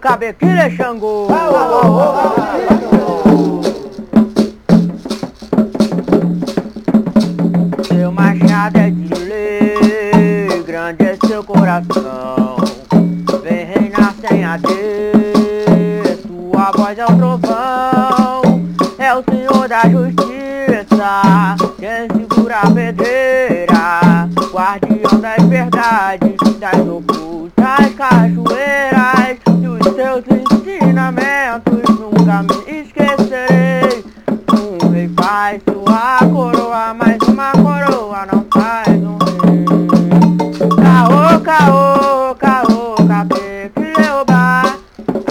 cabequilha Xangô. Seu machado é de lei, grande é seu coração. Vem reinar sem adeus, sua voz é o trovão. É o Senhor da justiça, quem segura a pedreira, guardião das ocultas cachoeiras. E os seus ensinamentos nunca me esquecerei. Um rei faz sua coroa, mas uma coroa não faz um rei. Caô, caô, caô, cabê, que leobá.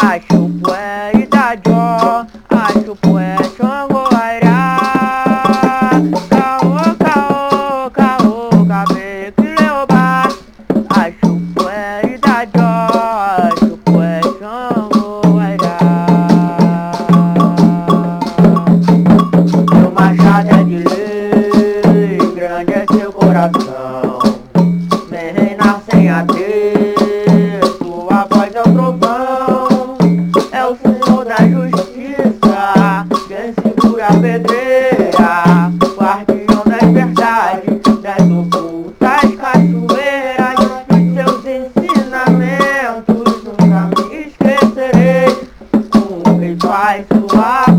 Acho pué e da jó, acho pué, xangô, airá. Caô, caô, caô, cabê, que leobá. Acho justiça, quem segura a pedreira. Guardião das verdades, das ocultas cachoeiras. Seus ensinamentos nunca me esquecerei. Um rei faz sua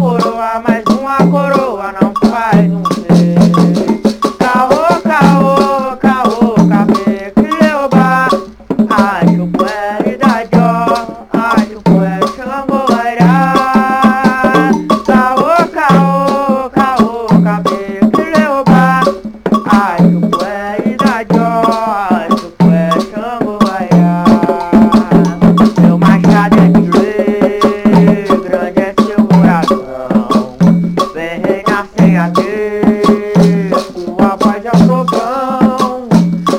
Sem adeus, sua voz é o trovão.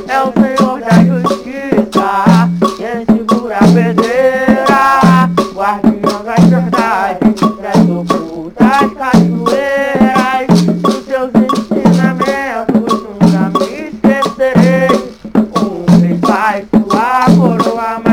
É o Senhor da justiça, quem segura a pedreira. Guardião das verdades, das ocultas cachoeiras. Dos seus ensinamentos nunca me esquecerei. Um rei faz sua coroa, mas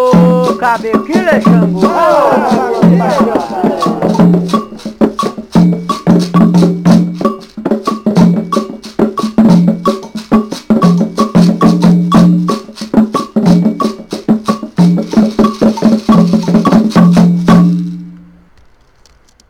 caô, caô, cabê, fileobá.